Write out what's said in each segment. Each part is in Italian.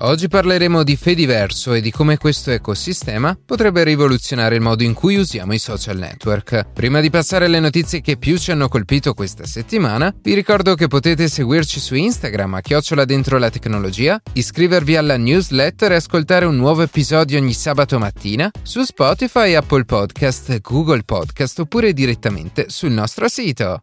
Oggi parleremo di Fediverso e di come questo ecosistema potrebbe rivoluzionare il modo in cui usiamo i social network. Prima di passare alle notizie che più ci hanno colpito questa settimana, vi ricordo che potete seguirci su Instagram a chiocciola dentro la tecnologia, iscrivervi alla newsletter e ascoltare un nuovo episodio ogni sabato mattina su Spotify, Apple Podcast, Google Podcast oppure direttamente sul nostro sito.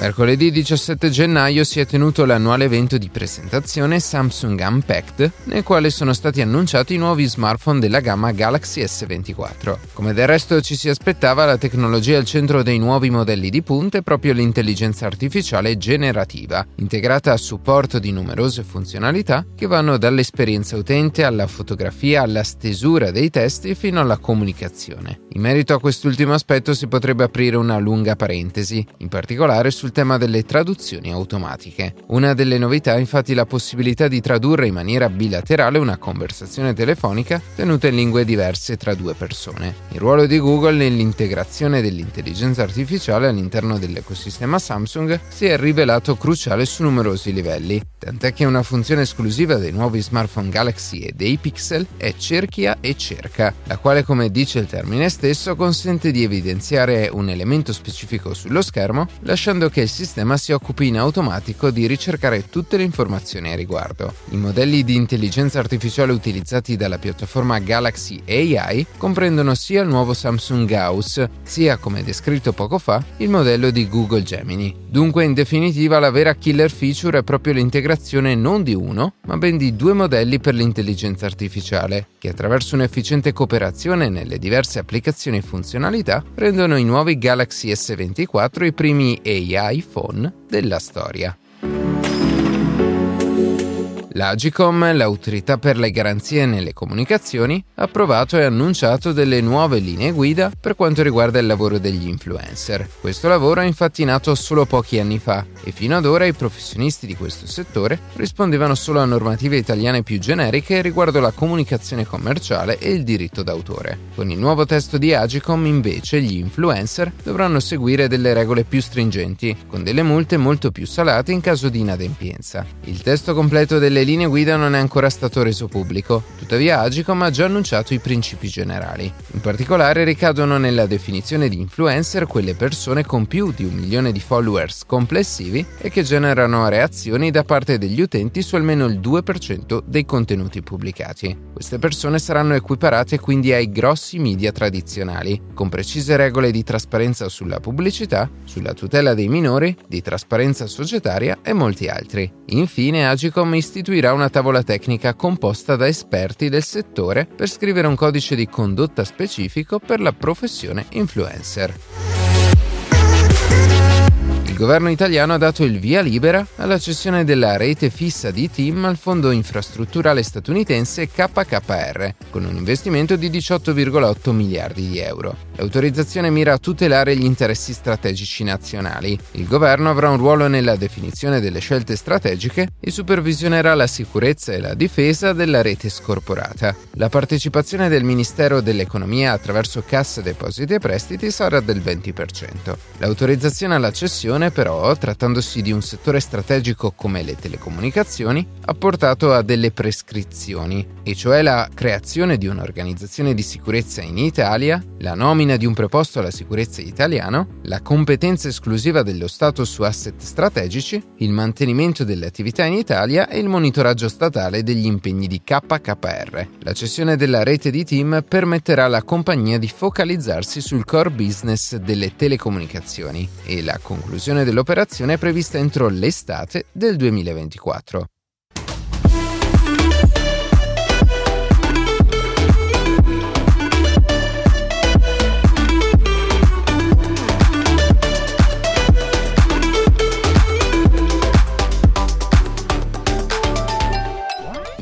Mercoledì 17 gennaio si è tenuto l'annuale evento di presentazione Samsung Unpacked, nel quale sono stati annunciati i nuovi smartphone della gamma Galaxy S24. Come del resto ci si aspettava, la tecnologia al centro dei nuovi modelli di punta è proprio l'intelligenza artificiale generativa, integrata a supporto di numerose funzionalità che vanno dall'esperienza utente alla fotografia alla stesura dei testi fino alla comunicazione. In merito a quest'ultimo aspetto si potrebbe aprire una lunga parentesi, in particolare sul tema delle traduzioni automatiche. Una delle novità è infatti la possibilità di tradurre in maniera bilaterale una conversazione telefonica tenuta in lingue diverse tra due persone. Il ruolo di Google nell'integrazione dell'intelligenza artificiale all'interno dell'ecosistema Samsung si è rivelato cruciale su numerosi livelli, tant'è che una funzione esclusiva dei nuovi smartphone Galaxy e dei Pixel è cerchia e cerca, la quale come dice il termine stesso consente di evidenziare un elemento specifico sullo schermo, lasciando che il sistema si occupi in automatico di ricercare tutte le informazioni a riguardo. I modelli di intelligenza artificiale utilizzati dalla piattaforma Galaxy AI comprendono sia il nuovo Samsung Gauss, sia, come descritto poco fa, il modello di Google Gemini. Dunque, in definitiva, la vera killer feature è proprio l'integrazione non di uno, ma ben di due modelli per l'intelligenza artificiale, che attraverso un'efficiente cooperazione nelle diverse applicazioni e funzionalità rendono i nuovi Galaxy S24 i primi AI phone della storia. L'Agicom, l'autorità per le garanzie nelle comunicazioni, ha approvato e annunciato delle nuove linee guida per quanto riguarda il lavoro degli influencer. Questo lavoro è infatti nato solo pochi anni fa e fino ad ora i professionisti di questo settore rispondevano solo a normative italiane più generiche riguardo la comunicazione commerciale e il diritto d'autore. Con il nuovo testo di Agicom invece gli influencer dovranno seguire delle regole più stringenti, con delle multe molto più salate in caso di inadempienza. Il testo completo delle le linee guida non è ancora stato reso pubblico, tuttavia Agicom ha già annunciato i principi generali. In particolare ricadono nella definizione di influencer quelle persone con più di un milione di followers complessivi e che generano reazioni da parte degli utenti su almeno il 2% dei contenuti pubblicati. Queste persone saranno equiparate quindi ai grossi media tradizionali, con precise regole di trasparenza sulla pubblicità, sulla tutela dei minori, di trasparenza societaria e molti altri. Infine Agicom istituisce istituirà una tavola tecnica composta da esperti del settore per scrivere un codice di condotta specifico per la professione influencer governo italiano ha dato il via libera alla cessione della rete fissa di TIM al fondo infrastrutturale statunitense KKR, con un investimento di 18,8 miliardi di euro. L'autorizzazione mira a tutelare gli interessi strategici nazionali. Il governo avrà un ruolo nella definizione delle scelte strategiche e supervisionerà la sicurezza e la difesa della rete scorporata. La partecipazione del Ministero dell'Economia attraverso Cassa Depositi e Prestiti sarà del 20%. L'autorizzazione alla cessione però, trattandosi di un settore strategico come le telecomunicazioni, ha portato a delle prescrizioni, e cioè la creazione di un'organizzazione di sicurezza in Italia, la nomina di un preposto alla sicurezza italiano, la competenza esclusiva dello Stato su asset strategici, il mantenimento delle attività in Italia e il monitoraggio statale degli impegni di KKR. La cessione della rete di team permetterà alla compagnia di focalizzarsi sul core business delle telecomunicazioni e la conclusione dell'operazione è prevista entro l'estate del 2024.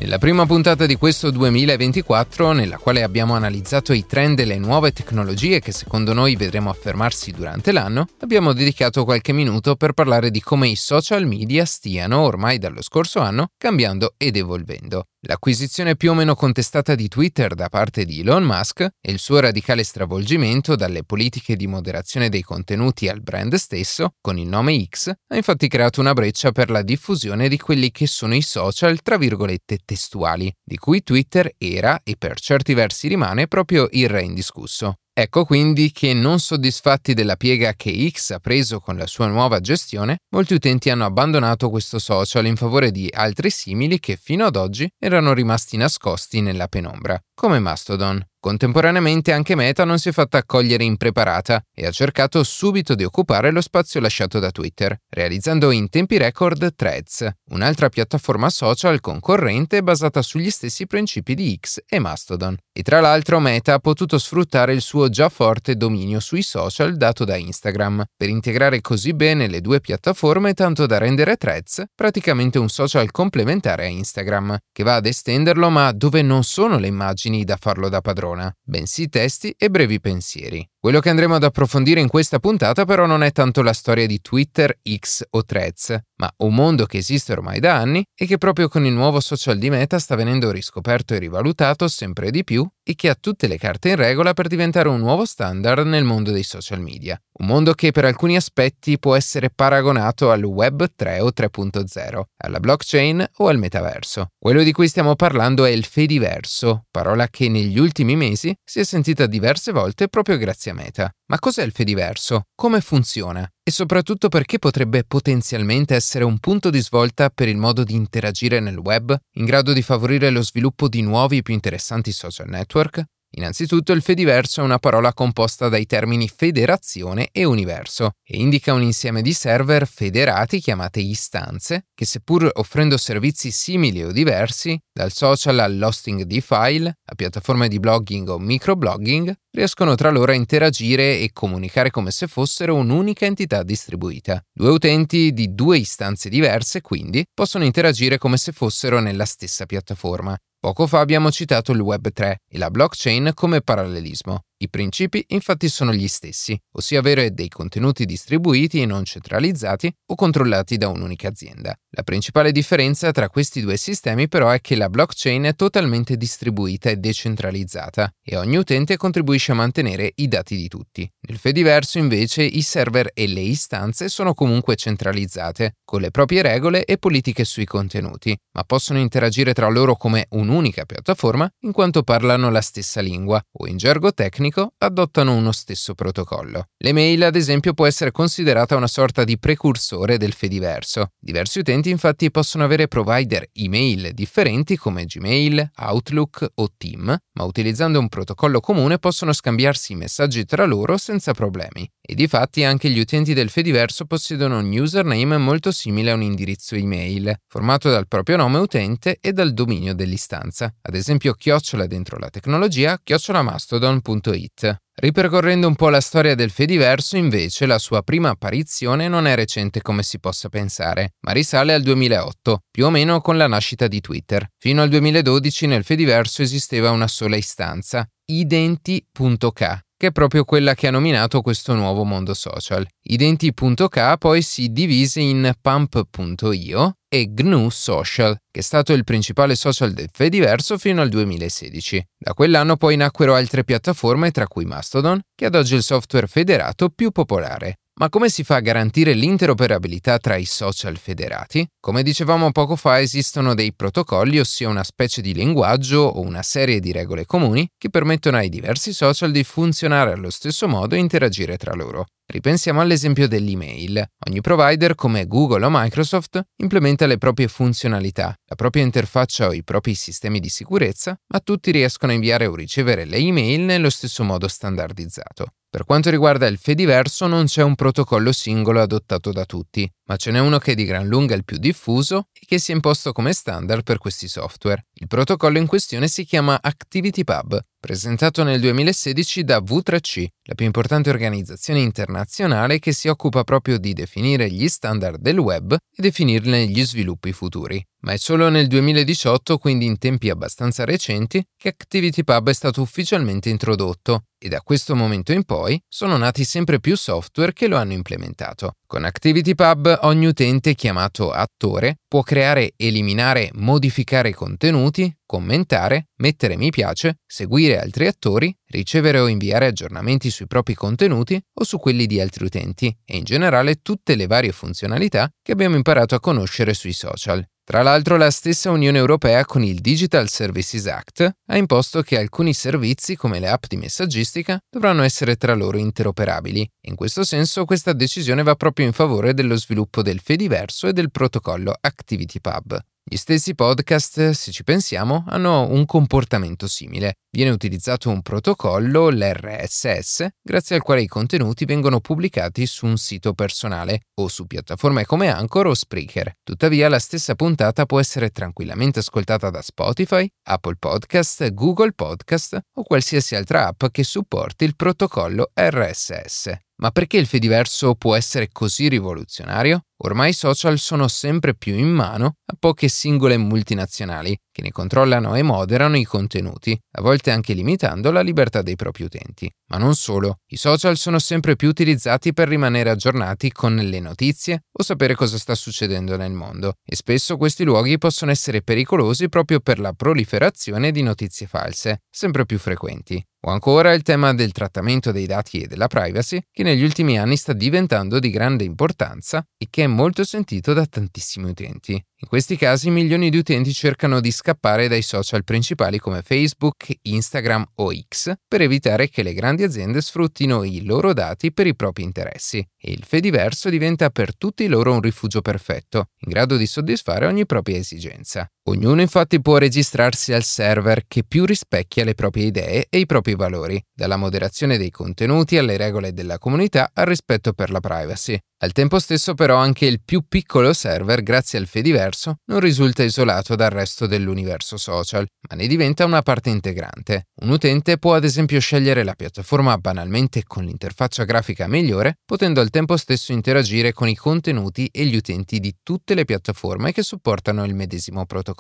Nella prima puntata di questo 2024, nella quale abbiamo analizzato i trend e le nuove tecnologie che secondo noi vedremo affermarsi durante l'anno, abbiamo dedicato qualche minuto per parlare di come i social media stiano, ormai dallo scorso anno, cambiando ed evolvendo. L'acquisizione più o meno contestata di Twitter da parte di Elon Musk e il suo radicale stravolgimento dalle politiche di moderazione dei contenuti al brand stesso, con il nome X, ha infatti creato una breccia per la diffusione di quelli che sono i social tra virgolette testuali, di cui Twitter era e per certi versi rimane proprio il re indiscusso. Ecco quindi che non soddisfatti della piega che X ha preso con la sua nuova gestione, molti utenti hanno abbandonato questo social in favore di altri simili che fino ad oggi erano rimasti nascosti nella penombra, come Mastodon. Contemporaneamente anche Meta non si è fatta accogliere impreparata e ha cercato subito di occupare lo spazio lasciato da Twitter, realizzando in tempi record Threads, un'altra piattaforma social concorrente basata sugli stessi principi di X e Mastodon. E tra l'altro Meta ha potuto sfruttare il suo già forte dominio sui social dato da Instagram, per integrare così bene le due piattaforme tanto da rendere Threads praticamente un social complementare a Instagram, che va ad estenderlo ma dove non sono le immagini da farlo da padrone persona, bensì testi e brevi pensieri. Quello che andremo ad approfondire in questa puntata però non è tanto la storia di Twitter, X o Threads, ma un mondo che esiste ormai da anni e che proprio con il nuovo social di Meta sta venendo riscoperto e rivalutato sempre di più e che ha tutte le carte in regola per diventare un nuovo standard nel mondo dei social media. Un mondo che per alcuni aspetti può essere paragonato al Web 3 o 3.0, alla blockchain o al metaverso. Quello di cui stiamo parlando è il Fediverso, parola che negli ultimi mesi si è sentita diverse volte proprio grazie a Meta. Ma cos'è il Fediverso? Come funziona? E soprattutto perché potrebbe potenzialmente essere un punto di svolta per il modo di interagire nel web, in grado di favorire lo sviluppo di nuovi e più interessanti social network? Innanzitutto il Fediverso è una parola composta dai termini federazione e universo e indica un insieme di server federati chiamate istanze che seppur offrendo servizi simili o diversi, dal social all'hosting di file, a piattaforme di blogging o microblogging, riescono tra loro a interagire e comunicare come se fossero un'unica entità distribuita. Due utenti di due istanze diverse, quindi, possono interagire come se fossero nella stessa piattaforma. Poco fa abbiamo citato il Web 3 e la blockchain come parallelismo. I principi infatti sono gli stessi, ossia avere dei contenuti distribuiti e non centralizzati o controllati da un'unica azienda. La principale differenza tra questi due sistemi però è che la blockchain è totalmente distribuita e decentralizzata e ogni utente contribuisce a mantenere i dati di tutti. Nel Fediverso invece i server e le istanze sono comunque centralizzate, con le proprie regole e politiche sui contenuti, ma possono interagire tra loro come un'unica piattaforma in quanto parlano la stessa lingua o in gergo tecnico tecnico adottano uno stesso protocollo. L'email, ad esempio, può essere considerata una sorta di precursore del Fediverso. Diversi utenti infatti possono avere provider email differenti come Gmail, Outlook o Team, ma utilizzando un protocollo comune possono scambiarsi i messaggi tra loro senza problemi. E di fatti anche gli utenti del Fediverso possiedono un username molto simile a un indirizzo email, formato dal proprio nome utente e dal dominio dell'istanza. Ad esempio chiocciola dentro la tecnologia, chiocciolamastodon.it It. Ripercorrendo un po' la storia del Fediverso, invece, la sua prima apparizione non è recente come si possa pensare, ma risale al 2008, più o meno con la nascita di Twitter. Fino al 2012 nel Fediverso esisteva una sola istanza, identi.k, che è proprio quella che ha nominato questo nuovo mondo social. Identi.k poi si divise in pump.io e GNU Social, che è stato il principale social del Fediverso fino al 2016. Da quell'anno poi nacquero altre piattaforme, tra cui Mastodon, che ad oggi è il software federato più popolare. Ma come si fa a garantire l'interoperabilità tra i social federati? Come dicevamo poco fa, esistono dei protocolli, ossia una specie di linguaggio o una serie di regole comuni che permettono ai diversi social di funzionare allo stesso modo e interagire tra loro. Ripensiamo all'esempio dell'email. Ogni provider, come Google o Microsoft, implementa le proprie funzionalità, la propria interfaccia o i propri sistemi di sicurezza, ma tutti riescono a inviare o ricevere le email nello stesso modo standardizzato. Per quanto riguarda il Fediverso non c'è un protocollo singolo adottato da tutti, ma ce n'è uno che è di gran lunga il più diffuso e che si è imposto come standard per questi software. Il protocollo in questione si chiama ActivityPub, presentato nel 2016 da V3C, la più importante organizzazione internazionale che si occupa proprio di definire gli standard del web e definirne gli sviluppi futuri. ma è solo nel 2018, quindi in tempi abbastanza recenti, che ActivityPub è stato ufficialmente introdotto e da questo momento in poi sono nati sempre più software che lo hanno implementato. Con ActivityPub ogni utente chiamato attore può creare, eliminare, modificare contenuti, commentare, mettere mi piace, seguire altri attori, ricevere o inviare aggiornamenti sui propri contenuti o su quelli di altri utenti e in generale tutte le varie funzionalità che abbiamo imparato a conoscere sui social. Tra l'altro la stessa Unione Europea con il Digital Services Act ha imposto che alcuni servizi come le app di messaggistica dovranno essere tra loro interoperabili. In questo senso questa decisione va proprio in favore dello sviluppo del Fediverso e del protocollo ActivityPub. Gli stessi podcast, se ci pensiamo, hanno un comportamento simile. Viene utilizzato un protocollo, l'RSS, grazie al quale i contenuti vengono pubblicati su un sito personale o su piattaforme come Anchor o Spreaker. Tuttavia la stessa puntata può essere tranquillamente ascoltata da Spotify, Apple Podcast, Google Podcast o qualsiasi altra app che supporti il protocollo RSS. Ma perché il Fediverso può essere così rivoluzionario? Ormai i social sono sempre più in mano a poche singole multinazionali che ne controllano e moderano i contenuti, a volte anche limitando la libertà dei propri utenti. Ma non solo, i social sono sempre più utilizzati per rimanere aggiornati con le notizie o sapere cosa sta succedendo nel mondo, e spesso questi luoghi possono essere pericolosi proprio per la proliferazione di notizie false, sempre più frequenti. O ancora il tema del trattamento dei dati e della privacy, che negli ultimi anni sta diventando di grande importanza e che è molto sentito da tantissimi utenti. In questi casi milioni di utenti cercano di scappare dai social principali come Facebook, Instagram o X per evitare che le grandi aziende sfruttino i loro dati per i propri interessi e il Fediverso diventa per tutti loro un rifugio perfetto, in grado di soddisfare ogni propria esigenza. Ognuno infatti può registrarsi al server che più rispecchia le proprie idee e i propri valori, dalla moderazione dei contenuti alle regole della comunità al rispetto per la privacy. Al tempo stesso però anche il più piccolo server, grazie al Fediverso, non risulta isolato dal resto dell'universo social, ma ne diventa una parte integrante. Un utente può ad esempio scegliere la piattaforma banalmente con l'interfaccia grafica migliore, potendo al tempo stesso interagire con i contenuti e gli utenti di tutte le piattaforme che supportano il medesimo protocollo.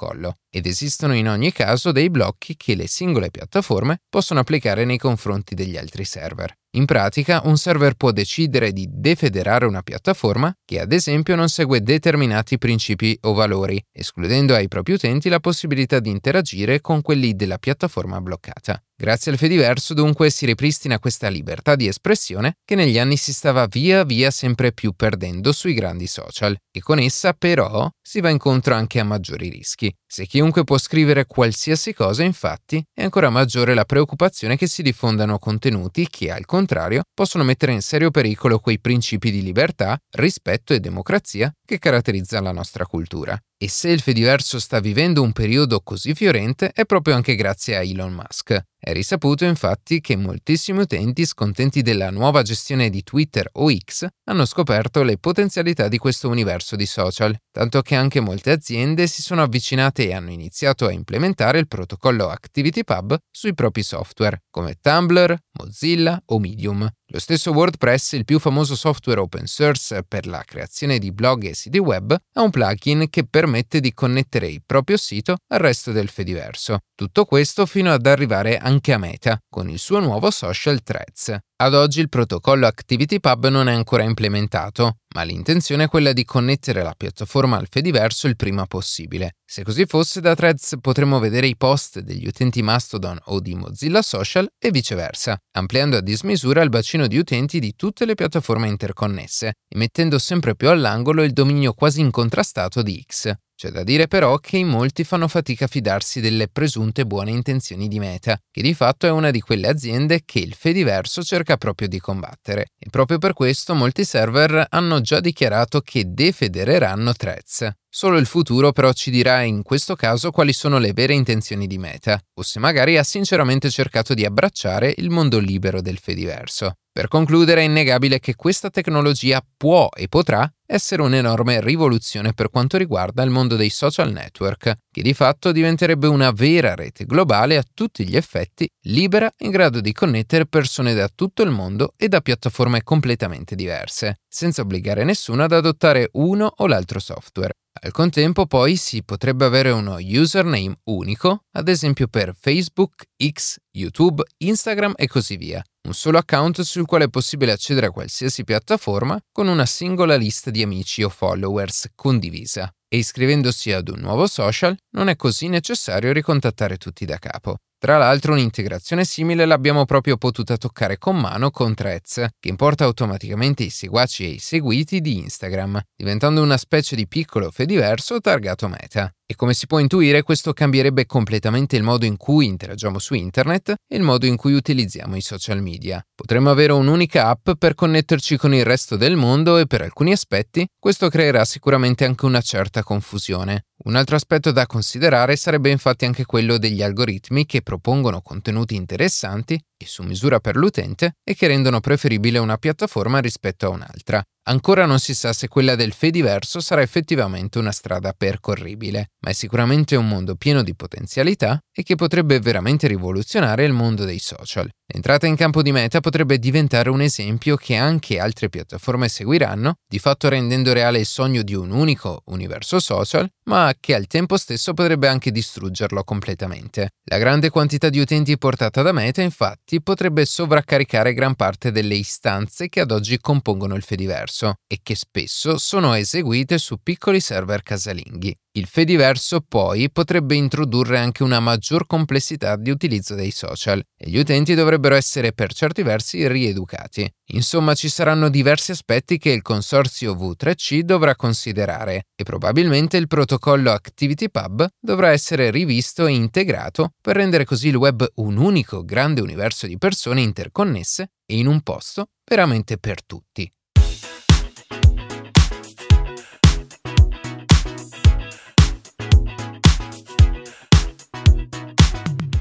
Ed esistono in ogni caso dei blocchi che le singole piattaforme possono applicare nei confronti degli altri server. In pratica, un server può decidere di defederare una piattaforma che ad esempio non segue determinati principi o valori, escludendo ai propri utenti la possibilità di interagire con quelli della piattaforma bloccata. Grazie al Fediverso dunque si ripristina questa libertà di espressione che negli anni si stava via via sempre più perdendo sui grandi social e con essa però si va incontro anche a maggiori rischi. Se chiunque può scrivere qualsiasi cosa infatti è ancora maggiore la preoccupazione che si diffondano contenuti che al contrario possono mettere in serio pericolo quei principi di libertà, rispetto e democrazia che caratterizzano la nostra cultura. E se il Fediverso sta vivendo un periodo così fiorente è proprio anche grazie a Elon Musk. È risaputo infatti che moltissimi utenti scontenti della nuova gestione di Twitter o X hanno scoperto le potenzialità di questo universo di social, tanto che anche molte aziende si sono avvicinate e hanno iniziato a implementare il protocollo ActivityPub sui propri software, come Tumblr, Mozilla o Medium. Lo stesso WordPress, il più famoso software open source per la creazione di blog e siti web, ha un plugin che permette di connettere il proprio sito al resto del Fediverso. Tutto questo fino ad arrivare anche a Meta, con il suo nuovo social Threads. Ad oggi il protocollo ActivityPub non è ancora implementato, ma l'intenzione è quella di connettere la piattaforma al Fediverso il prima possibile. Se così fosse, da Threads potremmo vedere i post degli utenti Mastodon o di Mozilla Social e viceversa, ampliando a dismisura il bacino di utenti di tutte le piattaforme interconnesse e mettendo sempre più all'angolo il dominio quasi incontrastato di X. C'è da dire però che in molti fanno fatica a fidarsi delle presunte buone intenzioni di Meta, che di fatto è una di quelle aziende che il Fediverso cerca proprio di combattere. E proprio per questo molti server hanno già dichiarato che defedereranno Threads. Solo il futuro però ci dirà in questo caso quali sono le vere intenzioni di Meta, o se magari ha sinceramente cercato di abbracciare il mondo libero del Fediverso. Per concludere è innegabile che questa tecnologia può e potrà essere un'enorme rivoluzione per quanto riguarda il mondo dei social network, che di fatto diventerebbe una vera rete globale a tutti gli effetti, libera in grado di connettere persone da tutto il mondo e da piattaforme completamente diverse, senza obbligare nessuno ad adottare uno o l'altro software. Al contempo poi si potrebbe avere uno username unico, ad esempio per Facebook, X, YouTube, Instagram e così via. Un solo account sul quale è possibile accedere a qualsiasi piattaforma con una singola lista di amici o followers condivisa. E iscrivendosi ad un nuovo social non è così necessario ricontattare tutti da capo. Tra l'altro un'integrazione simile l'abbiamo proprio potuta toccare con mano con Threads, che importa automaticamente i seguaci e i seguiti di Instagram, diventando una specie di piccolo Fediverso targato Meta. E come si può intuire, questo cambierebbe completamente il modo in cui interagiamo su internet e il modo in cui utilizziamo i social media. Potremmo avere un'unica app per connetterci con il resto del mondo e per alcuni aspetti questo creerà sicuramente anche una certa confusione. Un altro aspetto da considerare sarebbe infatti anche quello degli algoritmi che propongono contenuti interessanti e su misura per l'utente e che rendono preferibile una piattaforma rispetto a un'altra. Ancora non si sa se quella del Fediverso sarà effettivamente una strada percorribile, ma è sicuramente un mondo pieno di potenzialità e che potrebbe veramente rivoluzionare il mondo dei social. L'entrata in campo di Meta potrebbe diventare un esempio che anche altre piattaforme seguiranno, di fatto rendendo reale il sogno di un unico universo social, ma che al tempo stesso potrebbe anche distruggerlo completamente. La grande quantità di utenti portata da Meta, infatti, potrebbe sovraccaricare gran parte delle istanze che ad oggi compongono il Fediverso e che spesso sono eseguite su piccoli server casalinghi. Il Fediverso poi potrebbe introdurre anche una maggior complessità di utilizzo dei social e gli utenti dovrebbero essere per certi versi rieducati. Insomma, ci saranno diversi aspetti che il consorzio V3C dovrà considerare e probabilmente il protocollo ActivityPub dovrà essere rivisto e integrato per rendere così il web un unico grande universo di persone interconnesse e in un posto veramente per tutti.